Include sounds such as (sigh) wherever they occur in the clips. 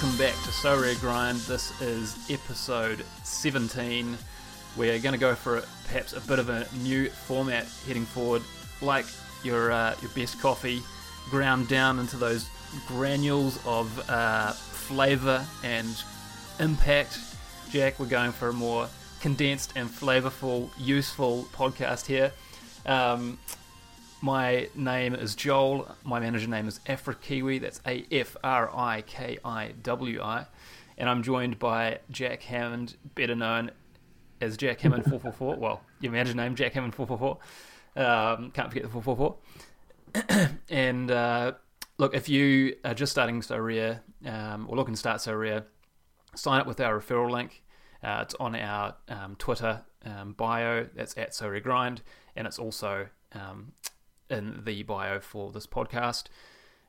welcome back to Sorare Grind. This is episode 17. We're going to go for perhaps a bit of a new format heading forward, like your uh, your best coffee, ground down into those granules of uh, flavour and impact. Jack, we're going for a more condensed and flavourful, useful podcast here. Um, my name is Joel. My manager name is Afrikiwi. That's A F R I K I W I. And I'm joined by Jack Hammond, better known as Jack Hammond 444. (laughs) Well, your manager name, Jack Hammond 444. Um, can't forget the 444. (clears throat) and uh, look, if you are just starting Sorare um, or looking to start Sorare, sign up with our referral link. Uh, it's on our um, Twitter um, bio. That's at Sorare Grind. And it's also um, in the bio for this podcast.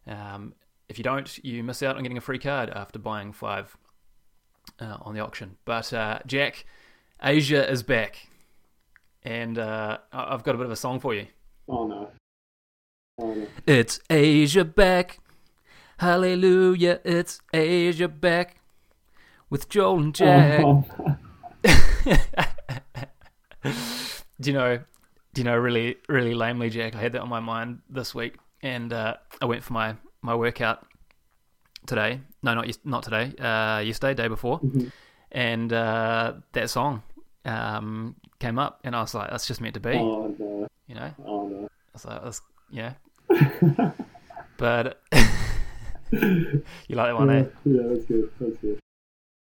Um, if you don't, you miss out on getting a free card after buying five uh, on the auction. But uh, Jack, Asia is back, and uh, I've got a bit of a song for you. Oh no. Oh no. It's Asia back, hallelujah! It's Asia back with Joel and Jack. Oh, (laughs) Do you know? Do you know? Really, really lamely, Jack. I had that on my mind this week, and uh, I went for my my workout today. No, not not today. Uh, yesterday, day before, Mhm. and uh, that song um, came up, and I was like, "That's just meant to be," oh no. you know. Oh no. I was like, "That's yeah," (laughs) but (laughs) you like that one, eh? yeah, that's good. That's good.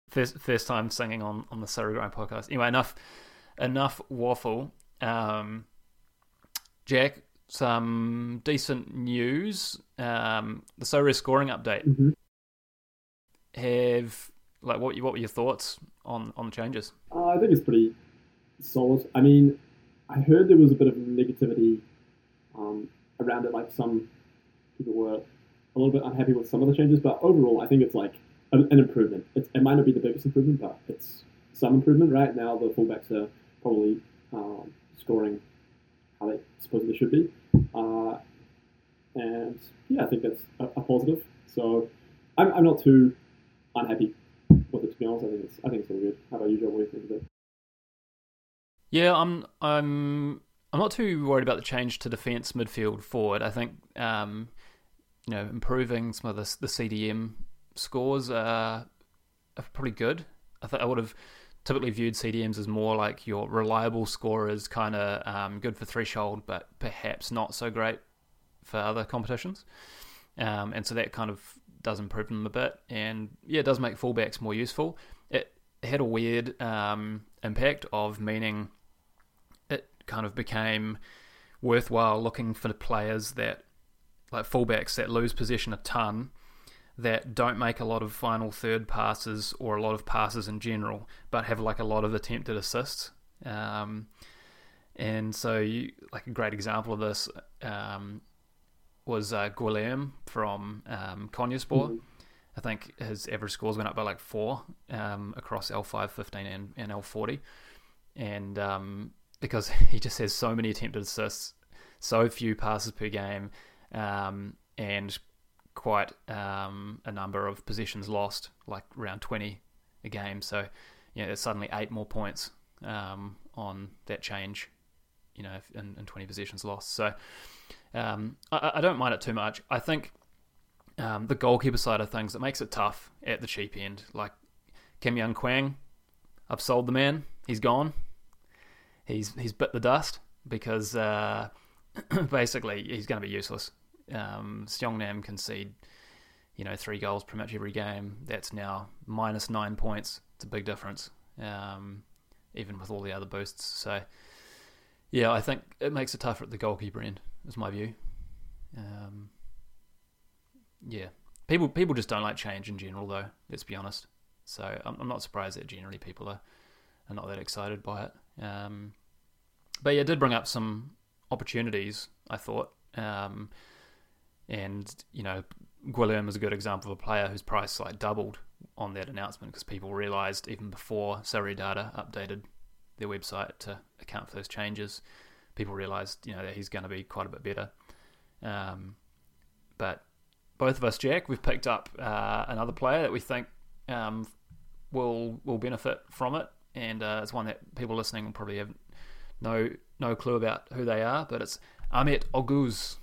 first first time singing on on the Sorare Grind podcast. Anyway, enough enough waffle. Um, Jack, some decent news. Um, the Sorare's scoring update. hmm Have like what what were your thoughts on on the changes? Uh, I think it's pretty solid. I mean, I heard there was a bit of negativity um, around it. Like some people were a little bit unhappy with some of the changes, but overall, I think it's like an, an improvement. It's, it might not be the biggest improvement, but it's some improvement. Right now, the fullbacks are probably um, scoring how they supposedly should be, uh, and yeah, I think that's a, a positive. So I'm, I'm not too unhappy with it. To be honest, I think it's I think it's all good. How about you, Joe? What do you think of it? Yeah, I'm I'm I'm not too worried about the change to defence, midfield, forward. I think um, you know improving some of the the CDM scores are, are pretty good. I think I would have typically viewed CDMs as more like your reliable scorers, kind of um, good for threshold, but perhaps not so great for other competitions. Um, and so that kind of does improve them a bit, and yeah, it does make fullbacks more useful. It had a weird um, impact of meaning it kind of became worthwhile looking for players that like fullbacks that lose possession a ton that don't make a lot of final third passes or a lot of passes in general, but have like a lot of attempted assists. Um, and so, you, like a great example of this um, was uh, Guilherme from um, Konyaspor. Mhm. I think his average scores went up by like four um, across L5, 15, and, and L40. And um, because (laughs) he just has so many attempted assists, so few passes per game, um, and quite um, a number of positions lost, like around 20 a game. So, you know, there's suddenly eight more points um, on that change, you know, in, in 20 positions lost. So, um, I, I don't mind it too much. I think um, the goalkeeper side of things, it makes it tough at the cheap end. Like Kim Young Kwang, I've sold the man. He's gone. He's he's bit the dust because uh, (clears throat) basically he's going to be useless. Um, Nam concede, you know, three goals pretty much every game. That's now minus nine points. It's a big difference, um, even with all the other boosts. So, yeah, I think it makes it tougher at the goalkeeper end. Is my view. Um, yeah, people people just don't like change in general, though. Let's be honest. So I'm, I'm not surprised that generally people are, are not that excited by it. Um, but yeah, it did bring up some opportunities. I thought, um, and you know, Guilherme is a good example of a player whose price like doubled on that announcement because people realised even before Sorare Data updated their website to account for those changes, people realised you know that he's going to be quite a bit better. Um, but both of us, Jack, we've picked up uh, another player that we think um, will will benefit from it, and uh, it's one that people listening will probably have no no clue about who they are, but it's Ahmet Oguz.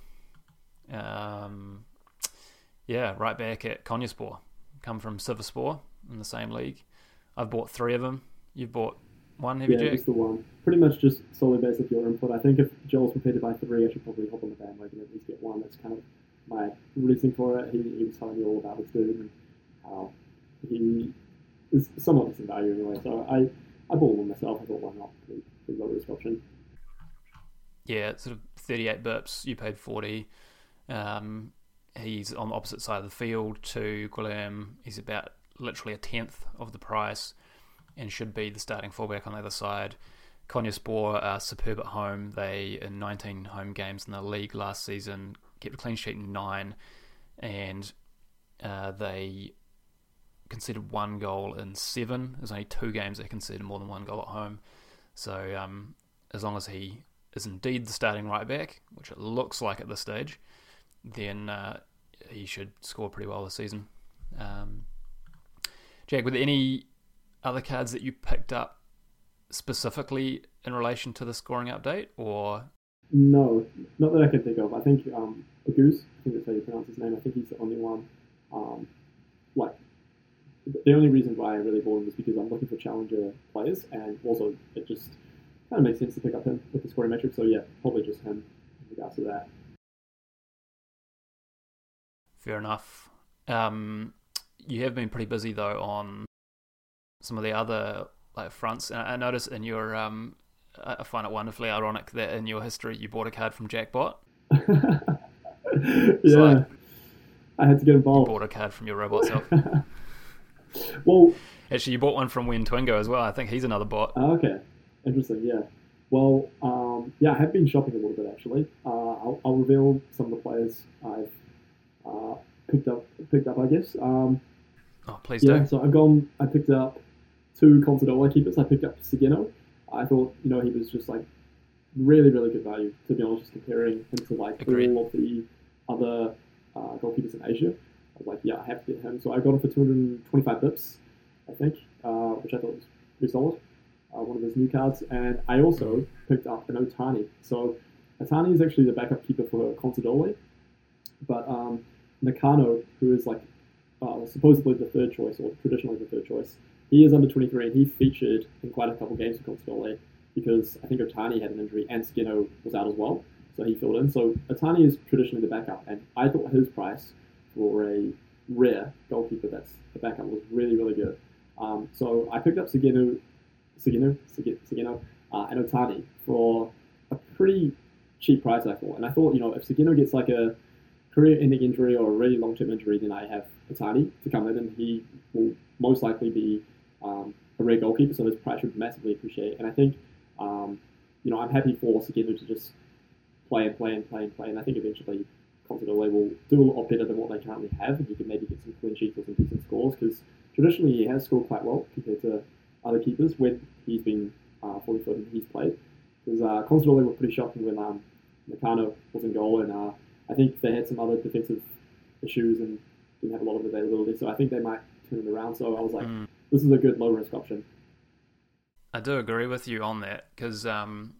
Um, yeah, right back at Konyaspor. Come from Sivasspor in the same league. I've bought three of them. You've bought one, have yeah, you, Jack? the one. Pretty much just solely based off your input. I think if Joel's prepared to buy three, I should probably hop on the bandwagon and at least get one. That's kind of my reasoning for it. He, he was telling me all about this dude and how he is somewhat decent value anyway. So I, I bought one myself. I thought, why not? Pretty, pretty low risk option. Yeah, it's sort of 38 bips. You paid 40. Um, he's on the opposite side of the field to Guilherme. He's about literally a tenth of the price and should be the starting fullback on the other side. Konyaspor are superb at home. They, in 19 home games in the league last season, kept a clean sheet in nine, and uh, they conceded one goal in seven. There's only two games they conceded more than one goal at home. So um, as long as he is indeed the starting right back, which it looks like at this stage, then uh, he should score pretty well this season. Um, Jack, there any other cards that you picked up specifically in relation to the scoring update, or No, not that I can think of. I think um, goose. I think that's how you pronounce his name. I think he's the only one. Um, like the only reason why I really bought him was because I'm looking for challenger players, and also it just kind of makes sense to pick up him with the scoring metric. So yeah, probably just him in regards to that. Fair enough. Um, you have been pretty busy though on some of the other like fronts. And I noticed in your um, I find it wonderfully ironic that in your history you bought a card from Jackbot. (laughs) yeah, like- I had to get involved. Bought a card from your robot self. (laughs) well, Actually, you bought one from Win Twingo as well. I think he's another bot. Oh, okay, interesting. Yeah. Well, um, yeah, I have been shopping a little bit actually. Uh, I'll, I'll reveal some of the players I've uh, picked up. Picked up, I guess. Um, Oh, please yeah. do. So I've gone. I picked up two Consadole keepers. I picked up Sugino. I thought you know he was just like really really good value. To be honest, just comparing him to like Agreed. all of the other uh, goalkeepers in Asia. I was like, yeah, I have to get him. So I got him for 225 bips, I think, uh, which I thought was pretty solid. Uh, one of his new cards, and I also picked up an Otani. So Otani is actually the backup keeper for Consadole, but um, Nakano, who is like uh, supposedly the third choice or traditionally the third choice, he is under 23 and he featured in quite a couple games for Consadole because I think Otani had an injury and Skinno was out as well, so he filled in. So Otani is traditionally the backup, and I thought his price for a rare goalkeeper that's the backup was really really good. Um, so I picked up Sugino, Sugino, Sugino, uh, and Otani for a pretty cheap price, I thought. And I thought, you know, if Sugino gets like a career-ending injury or a really long-term injury, then I have Otani to come in, and he will most likely be um, a rare goalkeeper, so his price should massively appreciate. And I think, um, you know, I'm happy for Sugino to just play and play and play and play, and I think eventually Consadole will do a lot better than what they currently have, and he can maybe get some clean sheets or some decent scores, because traditionally he has scored quite well compared to other keepers when he's been uh, fully footed and he's played. Because uh, were pretty shocking when um, Nakano was in goal, and uh, I think they had some other defensive issues and didn't have a lot of availability, so I think they might turn it around. So I was like, Mm. this is a good low risk option. I do agree with you on that because um,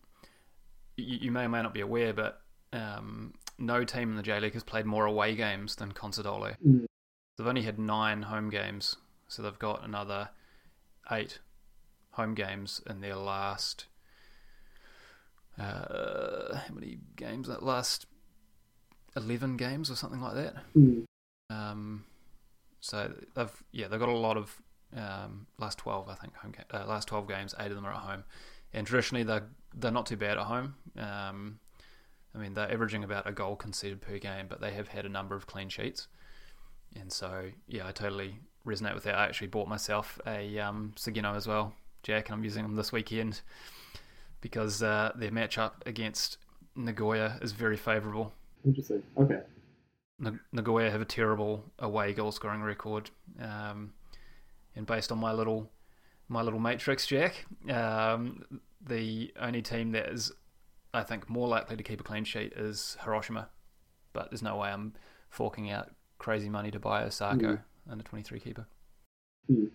you, you may or may not be aware, but um, no team in the J League has played more away games than Consadole. Mm. They've only had nine home games, so they've got another eight home games in their last. Uh, how many games? That last eleven games or something like that. Mm. Um, so they've yeah they've got a lot of um, last twelve I think home uh, last twelve games eight of them are at home, and traditionally they're they're not too bad at home. Um, I mean they're averaging about a goal conceded per game, but they have had a number of clean sheets, and so yeah I totally resonate with that. I actually bought myself a um, Sugino as well, Jack, and I'm using them this weekend because uh, their matchup against Nagoya is very favourable. Interesting. Okay. Nagoya have a terrible away goal scoring record, um, and based on my little my little matrix, Jack, um, the only team that is, I think, more likely to keep a clean sheet is Hiroshima. But there's no way I'm forking out crazy money to buy Osako under 23 keeper. Hmm.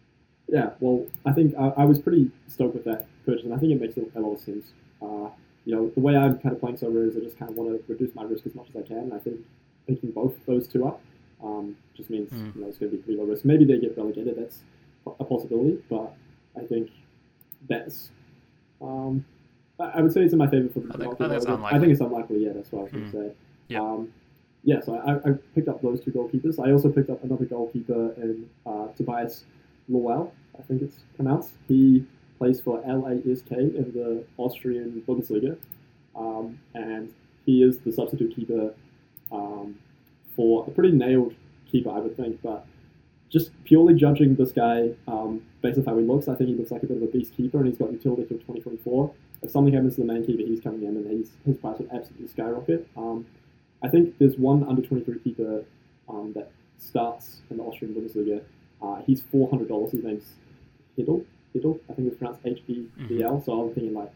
Yeah, well, I think I, I was pretty stoked with that purchase, and I think it makes a, a lot of sense. Uh, you know, the way I'm kind of playing Sorare is I just kind of want to reduce my risk as much as I can. And I think picking both those two up um, just means Mm. you know it's going to be pretty low risk. Maybe they get relegated. That's a possibility, but I think that's. Um, I would say it's in my favor for the I think- I think it's unlikely. I think it's unlikely. Yeah, that's what I was going Mm. to say. Yep. Um, yeah, so I, I picked up those two goalkeepers. I also picked up another goalkeeper in uh, Tobias Lawal, I think it's pronounced. He plays for LASK in the Austrian Bundesliga, um, and he is the substitute keeper um, for a pretty nailed keeper, I would think. But just purely judging this guy um, based on how he looks, I think he looks like a bit of a beast keeper, and he's got utility till 2024. If something happens to the main keeper, he's coming in, and he's, his price would absolutely skyrocket. Um, I think there's one under 23 keeper um, that starts in the Austrian Bundesliga. Uh, he's $400. His name's Hiddle. I think it's pronounced H E D L. So I'm thinking, like,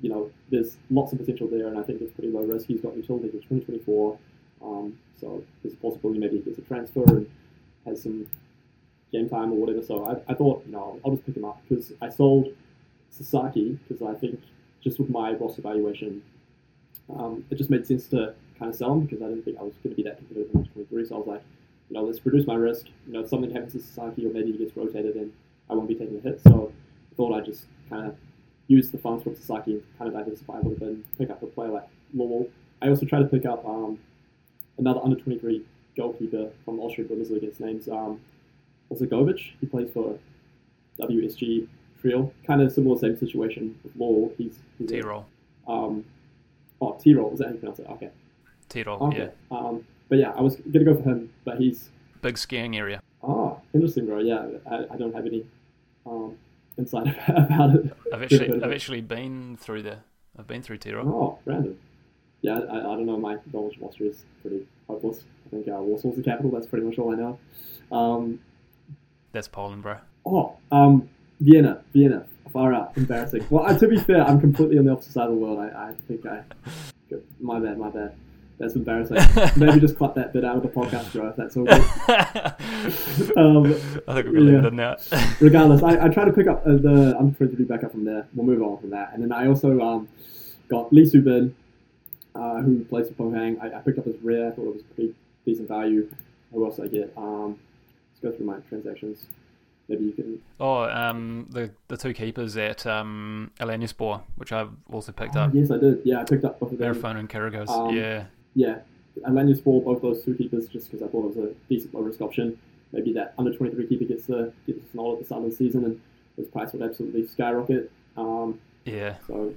you know, there's lots of potential there, and I think it's pretty low risk. He's got utility till 2024. Um, so there's a possibility maybe he gets a transfer and has some game time or whatever. So I, I thought, you know, I'll, just pick him up because I sold Sasaki because I think just with my roster valuation, um, it just made sense to kind of sell him because I didn't think I was going to be that competitive in 2023. So I was like, you know, let's reduce my risk. You know, if something happens to Sasaki or maybe he gets rotated in, I won't be taking a hit. So I thought I'd just kind of use the funds from Sasaki and kind of diversify a little bit and pick up a player like Lawal. I also tried to pick up um, another under 23 goalkeeper from the Austrian Bundesliga. His name's um. He plays for WSG Tirol. Kind of similar, same situation with Lawal. He's, he's a- T-roll. um, oh, T-roll. Is that how you pronounce it? Okay. T-roll, Okay. yeah. Um, but yeah, I was gonna go for him, but he's Big skiing area. ah interesting, bro. Yeah, I, I don't have any um, insight (laughs) about it. I've actually, (laughs) I've actually been through there. I've been through T-roll. Oh, random. Yeah, I, I don't know. My knowledge of Austria is pretty hopeless. I think uh, Warsaw's the capital. That's pretty much all I know. Um, That's Poland, bro. oh, um, Vienna, Vienna. Far out, embarrassing. Well, to be fair, I'm completely on the opposite side of the world. I, I think I. (laughs) My bad, my bad. That's embarrassing. Maybe just cut that bit out of the podcast, bro. If that's all good. (laughs) Um, I think we're gonna leave yeah. now. regardless, I, I try to pick up the. I'm the under 23 back up from there. We'll move on from that. And then I also um, got Lee Subin, uh, who plays for Pohang. I, I picked up his rare. I thought it was pretty decent value. Who else did I get? Um, let's go through my transactions. Maybe you can. Oh, um, the the two keepers at um, which I've also picked Oh, up. yes, I did. Yeah, I picked up both of them. Verifone and Karagos. Um, yeah. Yeah, Alanyaspor, both those two keepers, just because I thought it was a decent low risk option. Maybe that under 23 keeper gets the gets a nod at the start of the season, and his price would absolutely skyrocket. Um, Yeah. so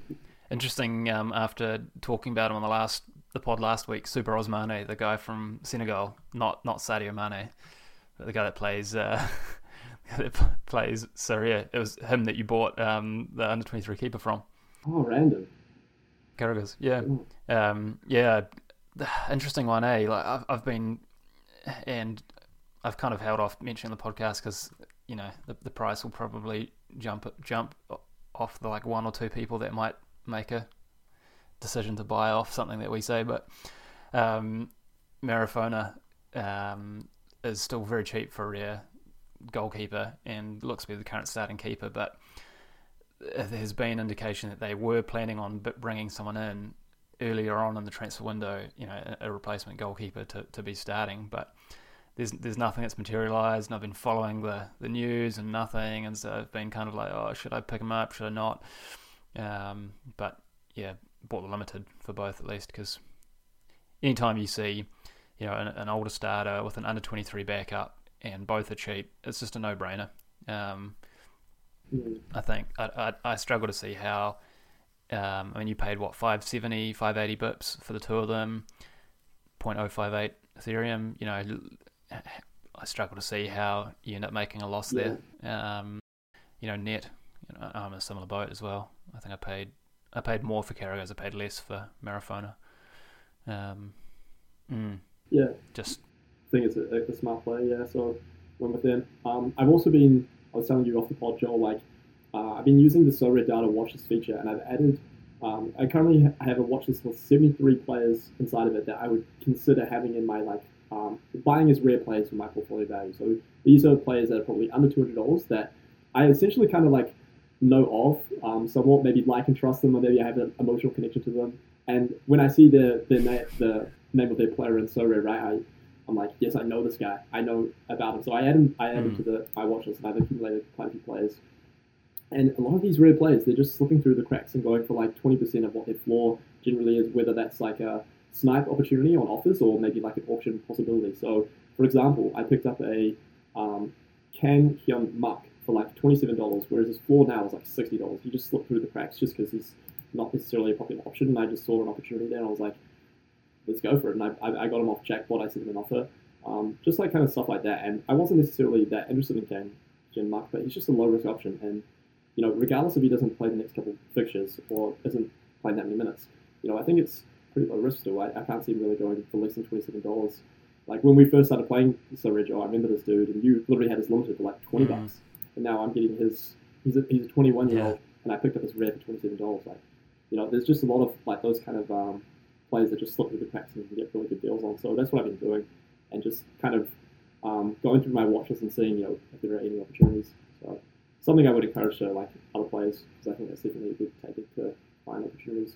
Interesting. Um, after talking about him on the last the pod last week, Super Osmane, the guy from Senegal, not not Sadio Mane, but the guy that plays uh, (laughs) that plays Syria. It was him that you bought um, the under twenty three keeper from. oh, random. Carragher. Yeah. Oh. Um, yeah, interesting one, eh? Like I've, I've been, and I've kind of held off mentioning the podcast because you know the, the price will probably jump jump off the like one or two people that might make a decision to buy off something that we say, but um, Marafona um, is still very cheap for a rare goalkeeper and looks to be the current starting keeper, but there's been indication that they were planning on bringing someone in earlier on in the transfer window, you know, a, a replacement goalkeeper to, to be starting, but there's there's nothing that's materialised, and I've been following the, the news and nothing, and so I've been kind of like, oh, should I pick him up? Should I not? Um, but yeah, bought the limited for both at least because anytime you see, you know, an, an older starter with an under twenty three backup and both are cheap, it's just a no brainer. Um, Mm. I think I, I, I struggle to see how. Um, I mean, you paid what 570, 580 bips for the two of them, 0.058 Ethereum. You know, I struggle to see how you end up making a loss there. Um, you know, net. You know, I'm in a similar boat as well. I think I paid I paid more for Carragher, I paid less for Marafona. Um, mm, Yeah, just I think it's a, a smart play. Yeah, so with them. Um, I've also been. I was telling you off the pod, Joel. Like, uh, I've been using the Sorare Data watch list feature, and I've added. Um, I currently have a watch list with 73 players inside of it that I would consider having in my like um, buying as rare players for my portfolio value. So these are players that are probably under two hundred dollars that I essentially kind of like know of um, somewhat, maybe like and trust them, or maybe I have an emotional connection to them. And when I see the the, na- the name of their player in Sorare, right, I, I'm like, yes, I know this guy. I know about him. So I add him, I add him Mm. to the my watch list, and I've accumulated quite a few players. And a lot of these rare players, they're just slipping through the cracks and going for like 20% of what their floor generally is, whether that's like a snipe opportunity on offers or maybe like an auction possibility. So, for example, I picked up a um, Hyun Muk for like $27, whereas his floor now is like $60. He just slipped through the cracks just because he's not necessarily a popular option. And I just saw an opportunity there and I was like, let's go for it. And I, I, I got him off Jackbot, I sent him an offer. Um, just like kind of stuff like that. And I wasn't necessarily that interested in Kang Hyun Muk, but he's just a low risk option. And you know, regardless if he doesn't play the next couple of fixtures or isn't playing that many minutes, you know, I think it's pretty low risk still. I, I can't see him really going for less than twenty seven dollars. Like when we first started playing Sorare, oh, I remember this dude, and you literally had his limited for like twenty Mm. bucks, and now I'm getting his. He's a, he's a twenty one year old, and I picked up his rare for twenty seven dollars. Like, you know, there's just a lot of like those kind of um, players that just slip through the cracks and you can get really good deals on. So that's what I've been doing, and just kind of um, going through my watches and seeing, you know, if there are any opportunities. So something I would encourage to like other players because I think that's definitely a good tactic to find opportunities.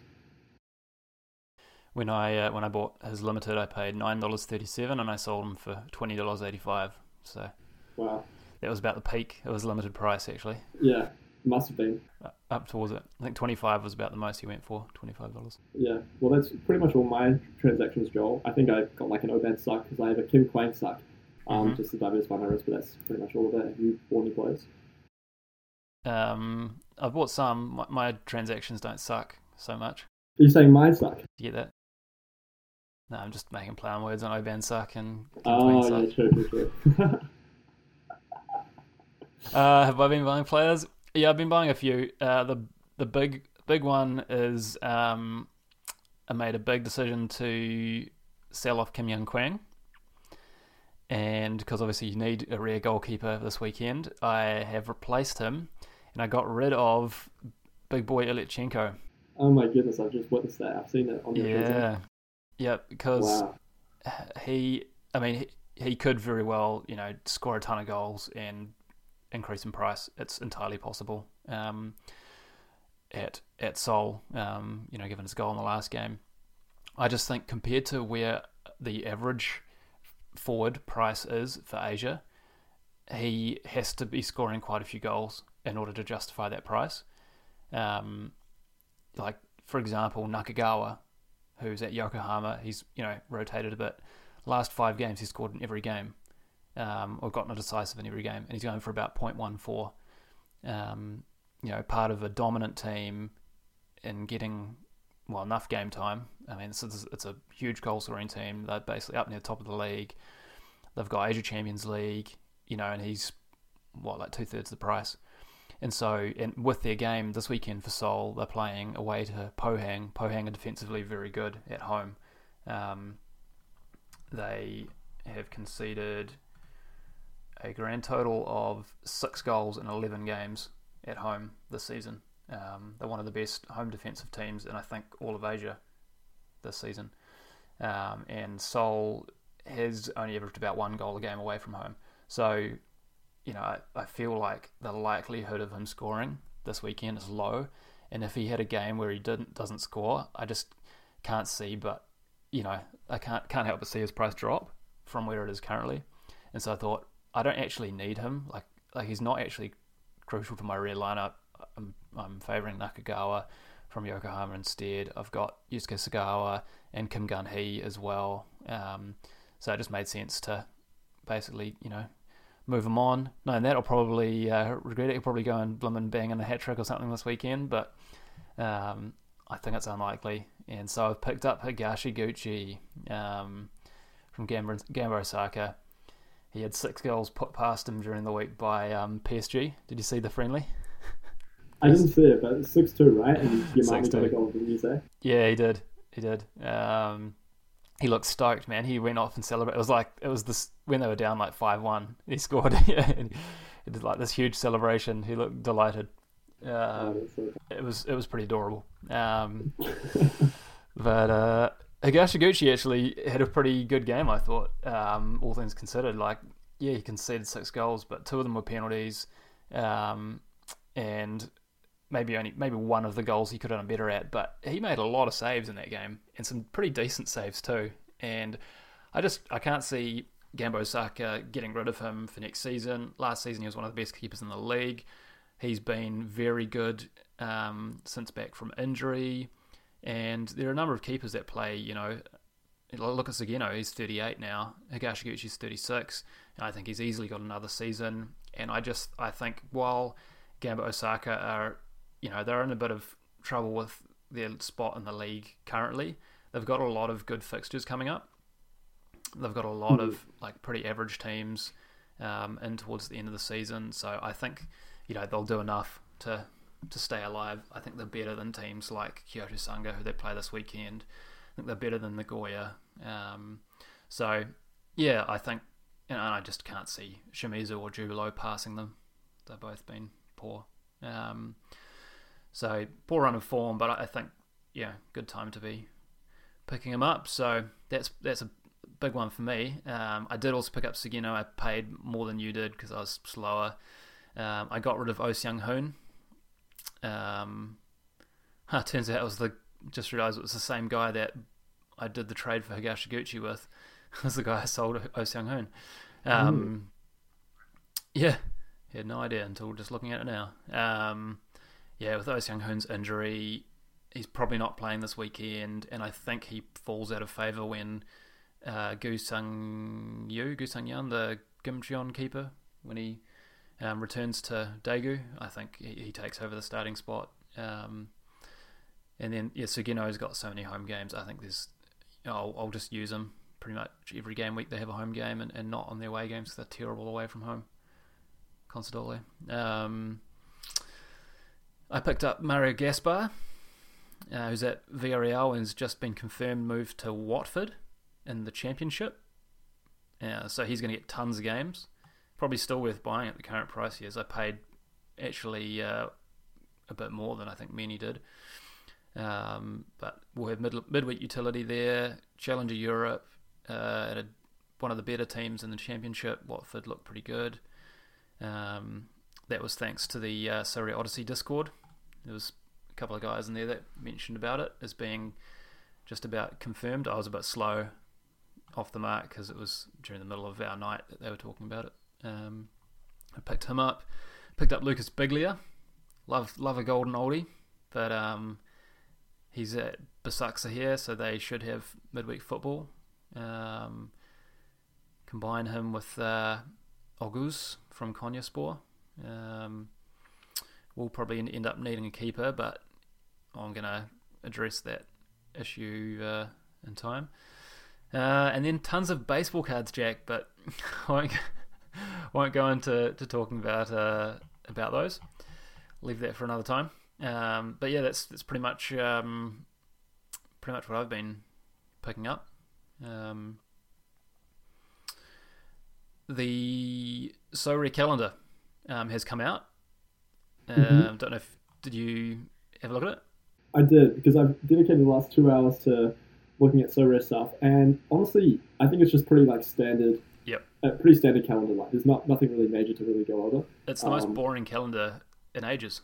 When I uh, when I bought his limited, I paid nine dollars thirty seven, and I sold him for twenty dollars eighty five. So Wow. that was about the peak. It was limited price actually, Yeah, must have been. Uh, up towards it. I think twenty five was about the most he went for. Twenty five dollars. Yeah. Well, that's pretty much all my transactions, Joel. I think I've got like an Oban Suk because I have a Kim Kwang Suk, um, Mhm. just to diversify my risk. But that's pretty much all of it. Have you bought any players? Um, I've bought some. My, my transactions don't suck so much. Are you saying mine suck? Do you get that? No, I'm just making play on words on Oban suck and Oh, yeah, suck. true, true, true. (laughs) Uh, have I been buying players? Yeah, I've been buying a few. Uh, the the big big one is um, I made a big decision to sell off Kim Young Kwang, and because obviously you need a rare goalkeeper this weekend, I have replaced him, and I got rid of big boy Iljutcenko. oh my goodness, I've just witnessed that. I've seen it on your Yeah, yeah, because Wow. he, I mean, he, he could very well, you know, score a ton of goals and increase in price. It's entirely possible. Um, at at Seoul, um, you know, given his goal in the last game, I just think compared to where the average forward price is for Asia, he has to be scoring quite a few goals in order to justify that price. Um, like for example, Nakagawa, who's at Yokohama, he's you know rotated a bit. Last five games, he's scored in every game, um, or gotten a decisive in every game, and he's going for about 0.14. Um, you know, part of a dominant team in getting well enough game time. I mean, it's, it's, it's a huge goal scoring team. They're basically up near the top of the league. They've got Asia Champions League, you know, and he's what like two thirds the price. And so, and with their game this weekend for Seoul, they're playing away to Pohang. Pohang are defensively very good at home. Um, they have conceded a grand total of six goals in 11 games at home this season. Um, they're one of the best home defensive teams in, I think, all of Asia this season. Um, and Seoul has only averaged about one goal a game away from home. So, you know, I, I feel like the likelihood of him scoring this weekend is low. And if he had a game where he didn't doesn't score, I just can't see. But you know, I can't can't help but see his price drop from where it is currently. And so I thought I don't actually need him. Like like he's not actually crucial to my rear lineup. I'm I'm favouring Nakagawa from Yokohama instead. I've got Yusuke Sagawa and Kim Gun Hee as well. Um, so it just made sense to basically, you know, move him on. Knowing that, I'll probably uh, regret it. He'll probably go and blim and bang in a hat trick or something this weekend, but um, I think it's unlikely. And so I've picked up Higashiguchi um, from Gamba, Gamba Osaka. He had six goals put past him during the week by um, PSG. Did you see the friendly? I didn't see it, but it's six two, right? And your mum 6-2. got a goal, didn't you say? Yeah, he did. He did. Um, he looked stoked, man. He went off and celebrated. It was like it was this when they were down like five one. He scored. yeah, (laughs) and he did like this huge celebration. He looked delighted. Uh, it was it was pretty adorable. Um, (laughs) but uh, Higashiguchi actually had a pretty good game, I thought, um, all things considered. Like, yeah, he conceded six goals, but two of them were penalties, um, and maybe only maybe one of the goals he could have done better at. But he made a lot of saves in that game, and some pretty decent saves too. And I just I can't see Gamba Osaka getting rid of him for next season. Last season, he was one of the best keepers in the league. He's been very good um, since back from injury. And there are a number of keepers that play, you know, look at Sugino, he's 38 now. Higashiguchi's 36. And I think he's easily got another season. And I just, I think while Gamba Osaka are, you know, they're in a bit of trouble with their spot in the league currently, they've got a lot of good fixtures coming up. They've got a lot of like pretty average teams um, in towards the end of the season. So I think, you know, they'll do enough to to stay alive. I think they're better than teams like Kyoto Sanga, who they play this weekend. I think they're better than Nagoya. Um, so, yeah, I think, and I just can't see Shimizu or Jubilo passing them. They've both been poor. Um, so, poor run of form, but I think, yeah, good time to be picking them up. So, that's that's a big one for me. Um, I did also pick up Sugino. I paid more than you did because I was slower. Um, I got rid of Oh Seung Hoon um, (laughs) it turns out it was the just realised it was the same guy that I did the trade for Higashiguchi with. (laughs) It was the guy I sold Oh Seung Hoon. Um, mm. Yeah, had no idea until just looking at it now. Um, yeah, with Oh Seung Hoon's injury, he's probably not playing this weekend, and I think he falls out of favour when uh, Gu Sung Yu, Gu Sung Yan, the Gimcheon keeper, when he um, returns to Daegu. I think he, he, takes over the starting spot. Um, and then yeah, Sugino's got so many home games. I think there's, you know, I'll, I'll, just use them pretty much every game week. They have a home game and, and not on their away games. because They're terrible away from home. Consadole. Um, I picked up Mario Gaspar, uh, who's at Villarreal and has just been confirmed moved to Watford in the Championship. Uh, so he's going to get tons of games probably still worth buying at the current price he is. I paid actually uh, a bit more than I think many did. Um, but we'll have mid- midweek utility there. Challenger Europe, uh, at a, one of the better teams in the championship. Watford looked pretty good. Um, that was thanks to the uh, Sorare Odyssey Discord. There was a couple of guys in there that mentioned about it as being just about confirmed. I was a bit slow off the mark because it was during the middle of our night that they were talking about it. Um, I picked him up. Picked up Lucas Biglia. Love love a golden oldie, but um, he's at Basaksehir, so they should have midweek football. Um, combine him with uh, Oguz from Konyaspor. Um, we'll probably end up needing a keeper, but I'm going to address that issue uh, in time. Uh, and then tons of baseball cards, Jack, but (laughs) I won't, (laughs) won't go into to talking about uh, about those. Leave that for another time. Um, but yeah, that's that's pretty much um, pretty much what I've been picking up. Um, the Sorare calendar um, has come out. Mm-hmm. Um, don't know if did you have a look at it? I did because I've dedicated the last two hours to looking at Sorare stuff, and honestly, I think it's just pretty like standard Yep. A pretty standard calendar like There's not nothing really major to really go over. It's the um, most boring calendar in ages.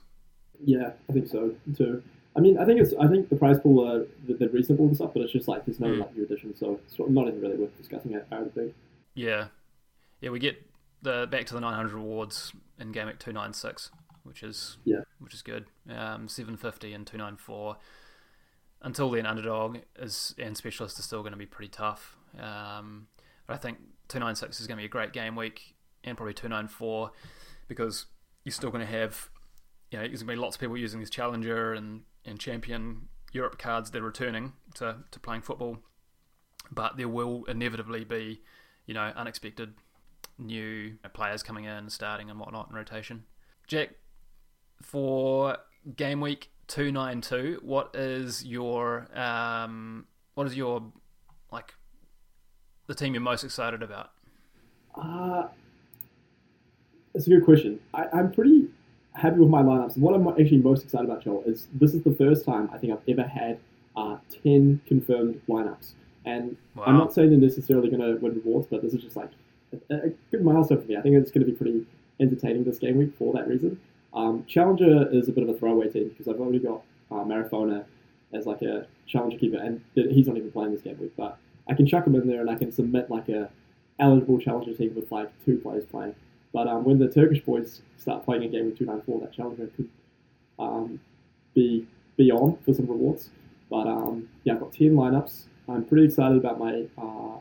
Yeah, I think so too. I mean, I think it's I think the prize pool are they're reasonable and stuff, but it's just like there's no mm. like new additions, so it's not even really worth discussing it. I would think. Yeah, yeah, we get the back to the 900 rewards in game at 296, which is yeah, which is good. Um, 750 and 294. Until then, underdog is and specialist is still going to be pretty tough. Um, but I think 296 is going to be a great game week, and probably 294 because you're still going to have, you know, there's going to be lots of people using this Challenger and, and Champion Europe cards They're returning to, to playing football. But there will inevitably be, you know, unexpected new players coming in, starting and whatnot in rotation. Jack, for game week 292, what is your um, what is your like the team you're most excited about? Uh, that's a good question. I, I'm pretty happy with my lineups. What I'm actually most excited about, Joel, is this is the first time I think I've ever had uh, ten confirmed lineups. And Wow. I'm not saying they're necessarily going to win rewards, but this is just like a, good milestone for me. I think it's going to be pretty entertaining this game week for that reason. Um, Challenger is a bit of a throwaway team because I've already got uh, Marafona as like a Challenger keeper, and he's not even playing this game week. But I can chuck him in there, and I can submit like a eligible Challenger team with like two players playing. But um, when the Turkish boys start playing a game with two nine four, that Challenger could um, be be on for some rewards. But um, yeah, I've got ten lineups. I'm pretty excited about my uh,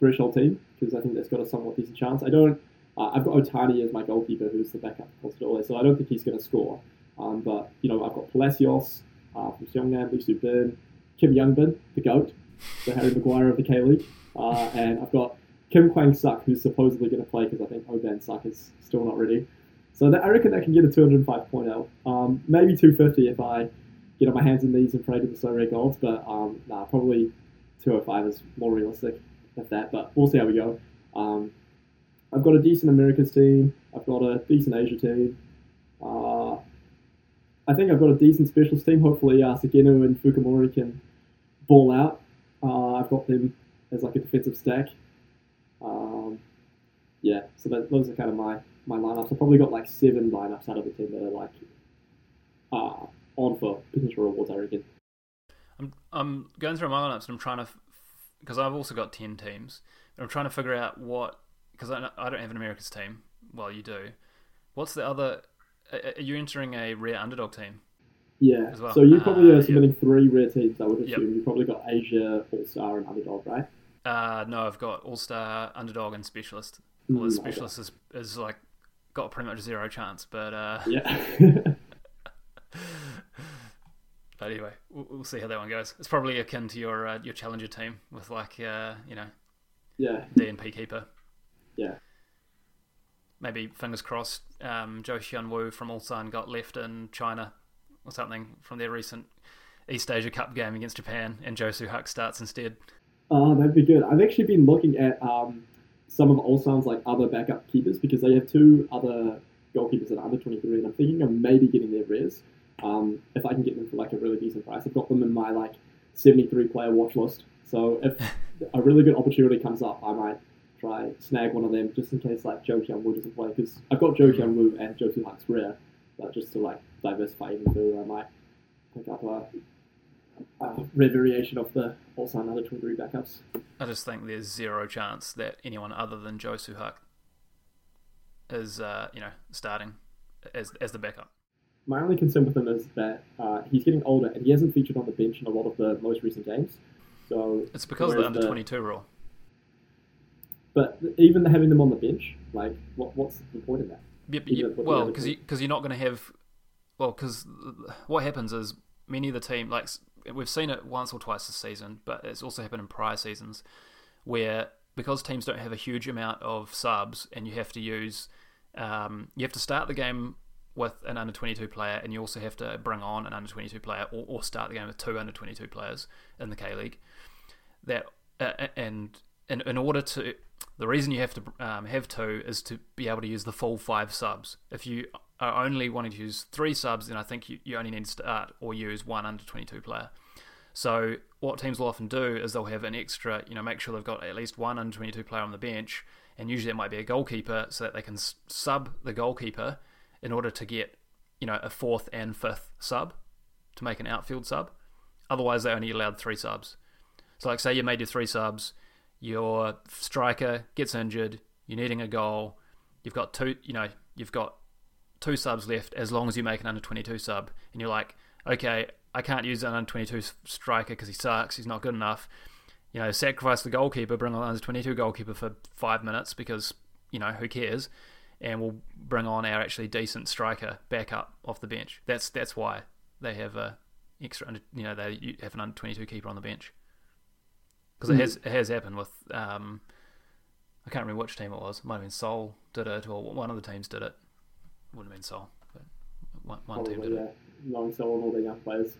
threshold team because I think that's got a somewhat decent chance. I don't. Uh, I've got Otani as my goalkeeper, who's the backup for so I don't think he's going to score. Um, but you know, I've got Palacios uh, from Seongnam, Lee Bin, Kim Youngbin, the goat, the Harry Maguire of the K League, uh, and I've got Kim Kwang Suk, who's supposedly going to play because I think Oban Suk is still not ready. So that, I reckon that can get a 205.0, um, maybe 250 if I get on my hands and knees and pray to the Sorare gods, but um, nah, probably 205 is more realistic at that. But we'll see how we go. Um, I've got a decent Americas team. I've got a decent Asia team. Uh, I think I've got a decent specialist team. Hopefully, uh, and Fukumori can ball out. Uh, I've got them as like a defensive stack. Um, yeah, so that, those are kind of my, my lineups. I've probably got like seven lineups out of the ten that are like uh, on for potential rewards, I reckon. I'm I'm going through my lineups and I'm trying to because I've also got ten teams. And I'm trying to figure out what because I, I don't have an America's team. Well, you do. What's the other? Are you entering a rare underdog team? Yeah. Well. So you probably Uh, are submitting three rare teams, I would Yep. assume. You've probably got Asia, All Star, and Underdog, right? Uh, no, I've got All Star, Underdog, and Specialist. Well, the Specialist is, is like got pretty much zero chance, but uh. Yeah. (laughs) (laughs) (laughs) but anyway, we'll, we'll see how that one goes. It's probably akin to your uh, your Challenger team with like uh, you know yeah. DNP keeper. Yeah. Maybe fingers crossed. Um, Jo Hyeon-woo from Ulsan got left in China or something from their recent East Asia Cup game against Japan, and Joe Suhak starts instead. Oh, that'd be good. I've actually been looking at um, some of Ulsan's like other backup keepers because they have two other goalkeepers that are under 23, and I'm thinking of maybe getting their rares um, if I can get them for like a really decent price. I've got them in my like 73 player watch list. So if (laughs) a really good opportunity comes up, I might try snag one of them just in case like Jo Hyeon-woo doesn't play because I've got Jo Hyeon-woo and Joe Suhak's rare, but just to like diversify even further, I might pick up a, a rare variation of the Ulsan under 23 backups. I just think there's zero chance that anyone other than Joe Suhak is, uh, you know, starting as as the backup. My only concern with him is that uh, he's getting older and he hasn't featured on the bench in a lot of the most recent games. So, It's because of the under twenty two rule. But even having them on the bench, like, what, what's the point of that? Yep, yep. Well, because you, cause you're not going to have. Well, because what happens is many of the team, like we've seen it once or twice this season, but it's also happened in prior seasons, where because teams don't have a huge amount of subs, and you have to use, um, you have to start the game with an under 22 player, and you also have to bring on an under 22 player, or, or start the game with two under 22 players in the K League. That uh, and in, in order to the reason you have to um, have two is to be able to use the full five subs. If you are only wanting to use three subs, then I think you, you only need to start or use one under 22 player. So what teams will often do is they'll have an extra, you know, make sure they've got at least one under 22 player on the bench, and usually it might be a goalkeeper, so that they can sub the goalkeeper in order to get, you know, a fourth and fifth sub to make an outfield sub. Otherwise, they only allowed three subs. So, like, say you made your three subs, your striker gets injured, you're needing a goal, you've got two, you know, you've got two subs left as long as you make an under 22 sub, and you're like, okay, I can't use an under 22 striker because he sucks, he's not good enough. You know, sacrifice the goalkeeper, bring on under 22 goalkeeper for five minutes because, you know, who cares? And we'll bring on our actually decent striker back up off the bench. That's that's why they have a extra, under, you know, they have an under 22 keeper on the bench because it has it has happened with um, I can't remember which team it was. It might have been Seoul did it, or one of the teams did it. Wouldn't have been Seoul, but one, one team did it. yeah, knowing so and all the young players.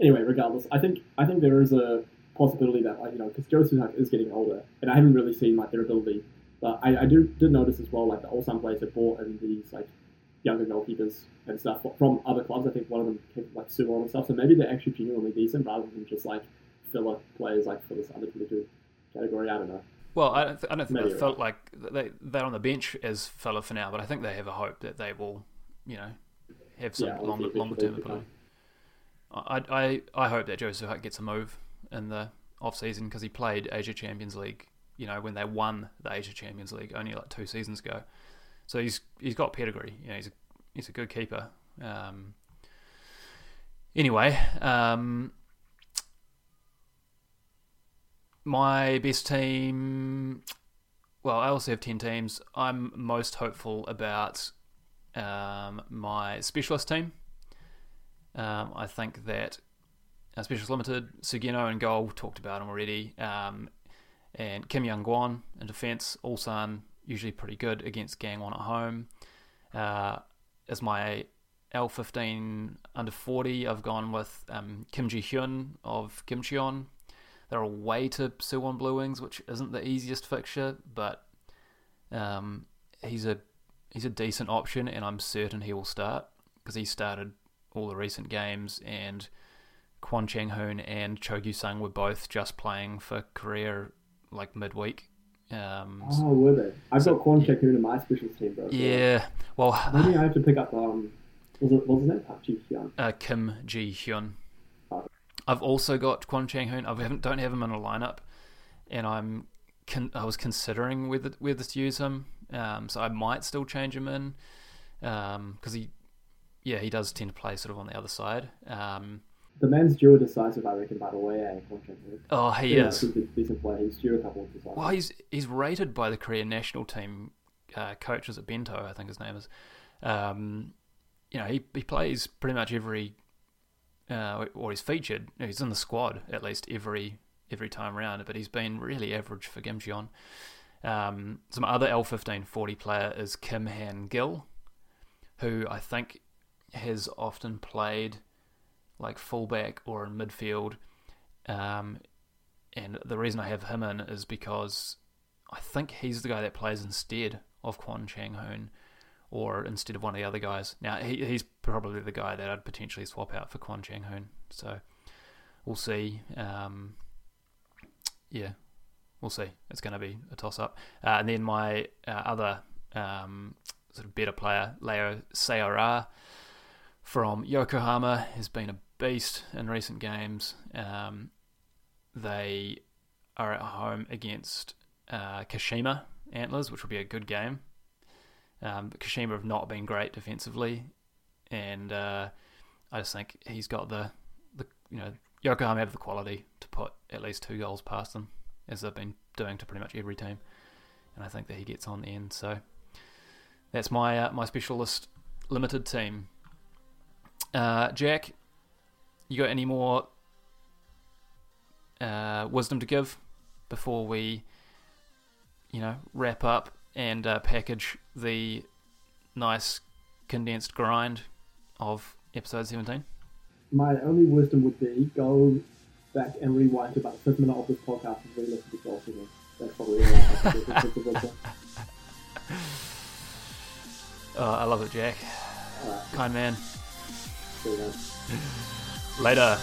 Anyway, regardless, I think I think there is a possibility that like you know because Joe Sunak is getting older, and I haven't really seen like their ability, but I, I do did notice as well like the Ulsan players have bought in these like younger goalkeepers and stuff from other clubs. I think one of them came from like Suwon and stuff. So maybe they're actually genuinely decent rather than just like filler players like for this under 22 category. I don't know. Well, I don't, th- I don't think they felt like they they're on the bench as filler for now, but I think they have a hope that they will, you know, have some Yeah, longer longer term ability. I, I I hope that Joe Suhak gets a move in the off season because he played Asia Champions League. You know, when they won the Asia Champions League only like two seasons ago, so he's he's got pedigree. You know, he's a, he's a good keeper. Um, anyway, um, my best team. Well, I also have ten teams. I'm most hopeful about um, my specialist team. Um, I think that uh, Specialist Limited, Sugino and goal, talked about him already, um, and Kim Young Gwon in defence. Ulsan usually pretty good against Gangwon at home. Uh, as my L15 under 40, I've gone with um, Kim Ji Hyun of Kimcheon. They're away to Suwon Blue Wings, which isn't the easiest fixture, but um, he's a he's a decent option, and I'm certain he will start because he started all the recent games, and Kwon Chang Hoon and Cho Gyu Sung were both just playing for Korea like midweek. Um, Oh, were they? I've So- got Kwon Chek Hoon in my specialist team, bro. yeah, well, Maybe I have to pick up. Um, was it was name? Park Ji Hyun. uh, Kim Ji Hyun. Oh. I've also got Kwon Chang Hoon. I haven't, don't have him in a lineup, and I'm con- I was considering whether whether to use him. Um, so I might still change him in because he, yeah, he does tend to play sort of on the other side. Um, The man's due a decisive, I reckon. By the way, eh? Kwon Chek Hoon. oh, he Yeah, is. He's a decent player. He's due a couple of decisive. Well, he's he's rated by the Korean national team uh, coaches at Bento, I think his name is. Um, you know, he he plays pretty much every, uh, or he's featured. He's in the squad at least every every time round, but he's been really average for Gimcheon. Um, some other L15 40 player is Kim Han Gil, who I think has often played like fullback or in midfield. Um, and the reason I have him in is because I think he's the guy that plays instead of Kwon Chang Hoon or instead of one of the other guys. Now, he, he's probably the guy that I'd potentially swap out for Kwon Chang Hoon. So we'll see. Um, yeah, we'll see. It's going to be a toss up. Uh, and then my uh, other um, sort of better player, Leo Ceará from Yokohama, has been a beast in recent games. Um, they are at home against uh, Kashima Antlers, which will be a good game. Um, Kashima have not been great defensively, and uh, I just think he's got the, the you know Yokohama have the quality to put at least two goals past them, as they've been doing to pretty much every team, and I think that he gets on the end. So that's my uh, my specialist limited team. Uh, Jack, you got any more uh, wisdom to give before we, you know, wrap up and uh, package the nice condensed grind of episode 17? My only wisdom would be go back and rewind to about the fifth minute of this podcast and re-listen to Joel singing. That's probably all I have to do. That's the wisdom. (laughs) Oh, I love it, Jack. Alright, Kind man. Later.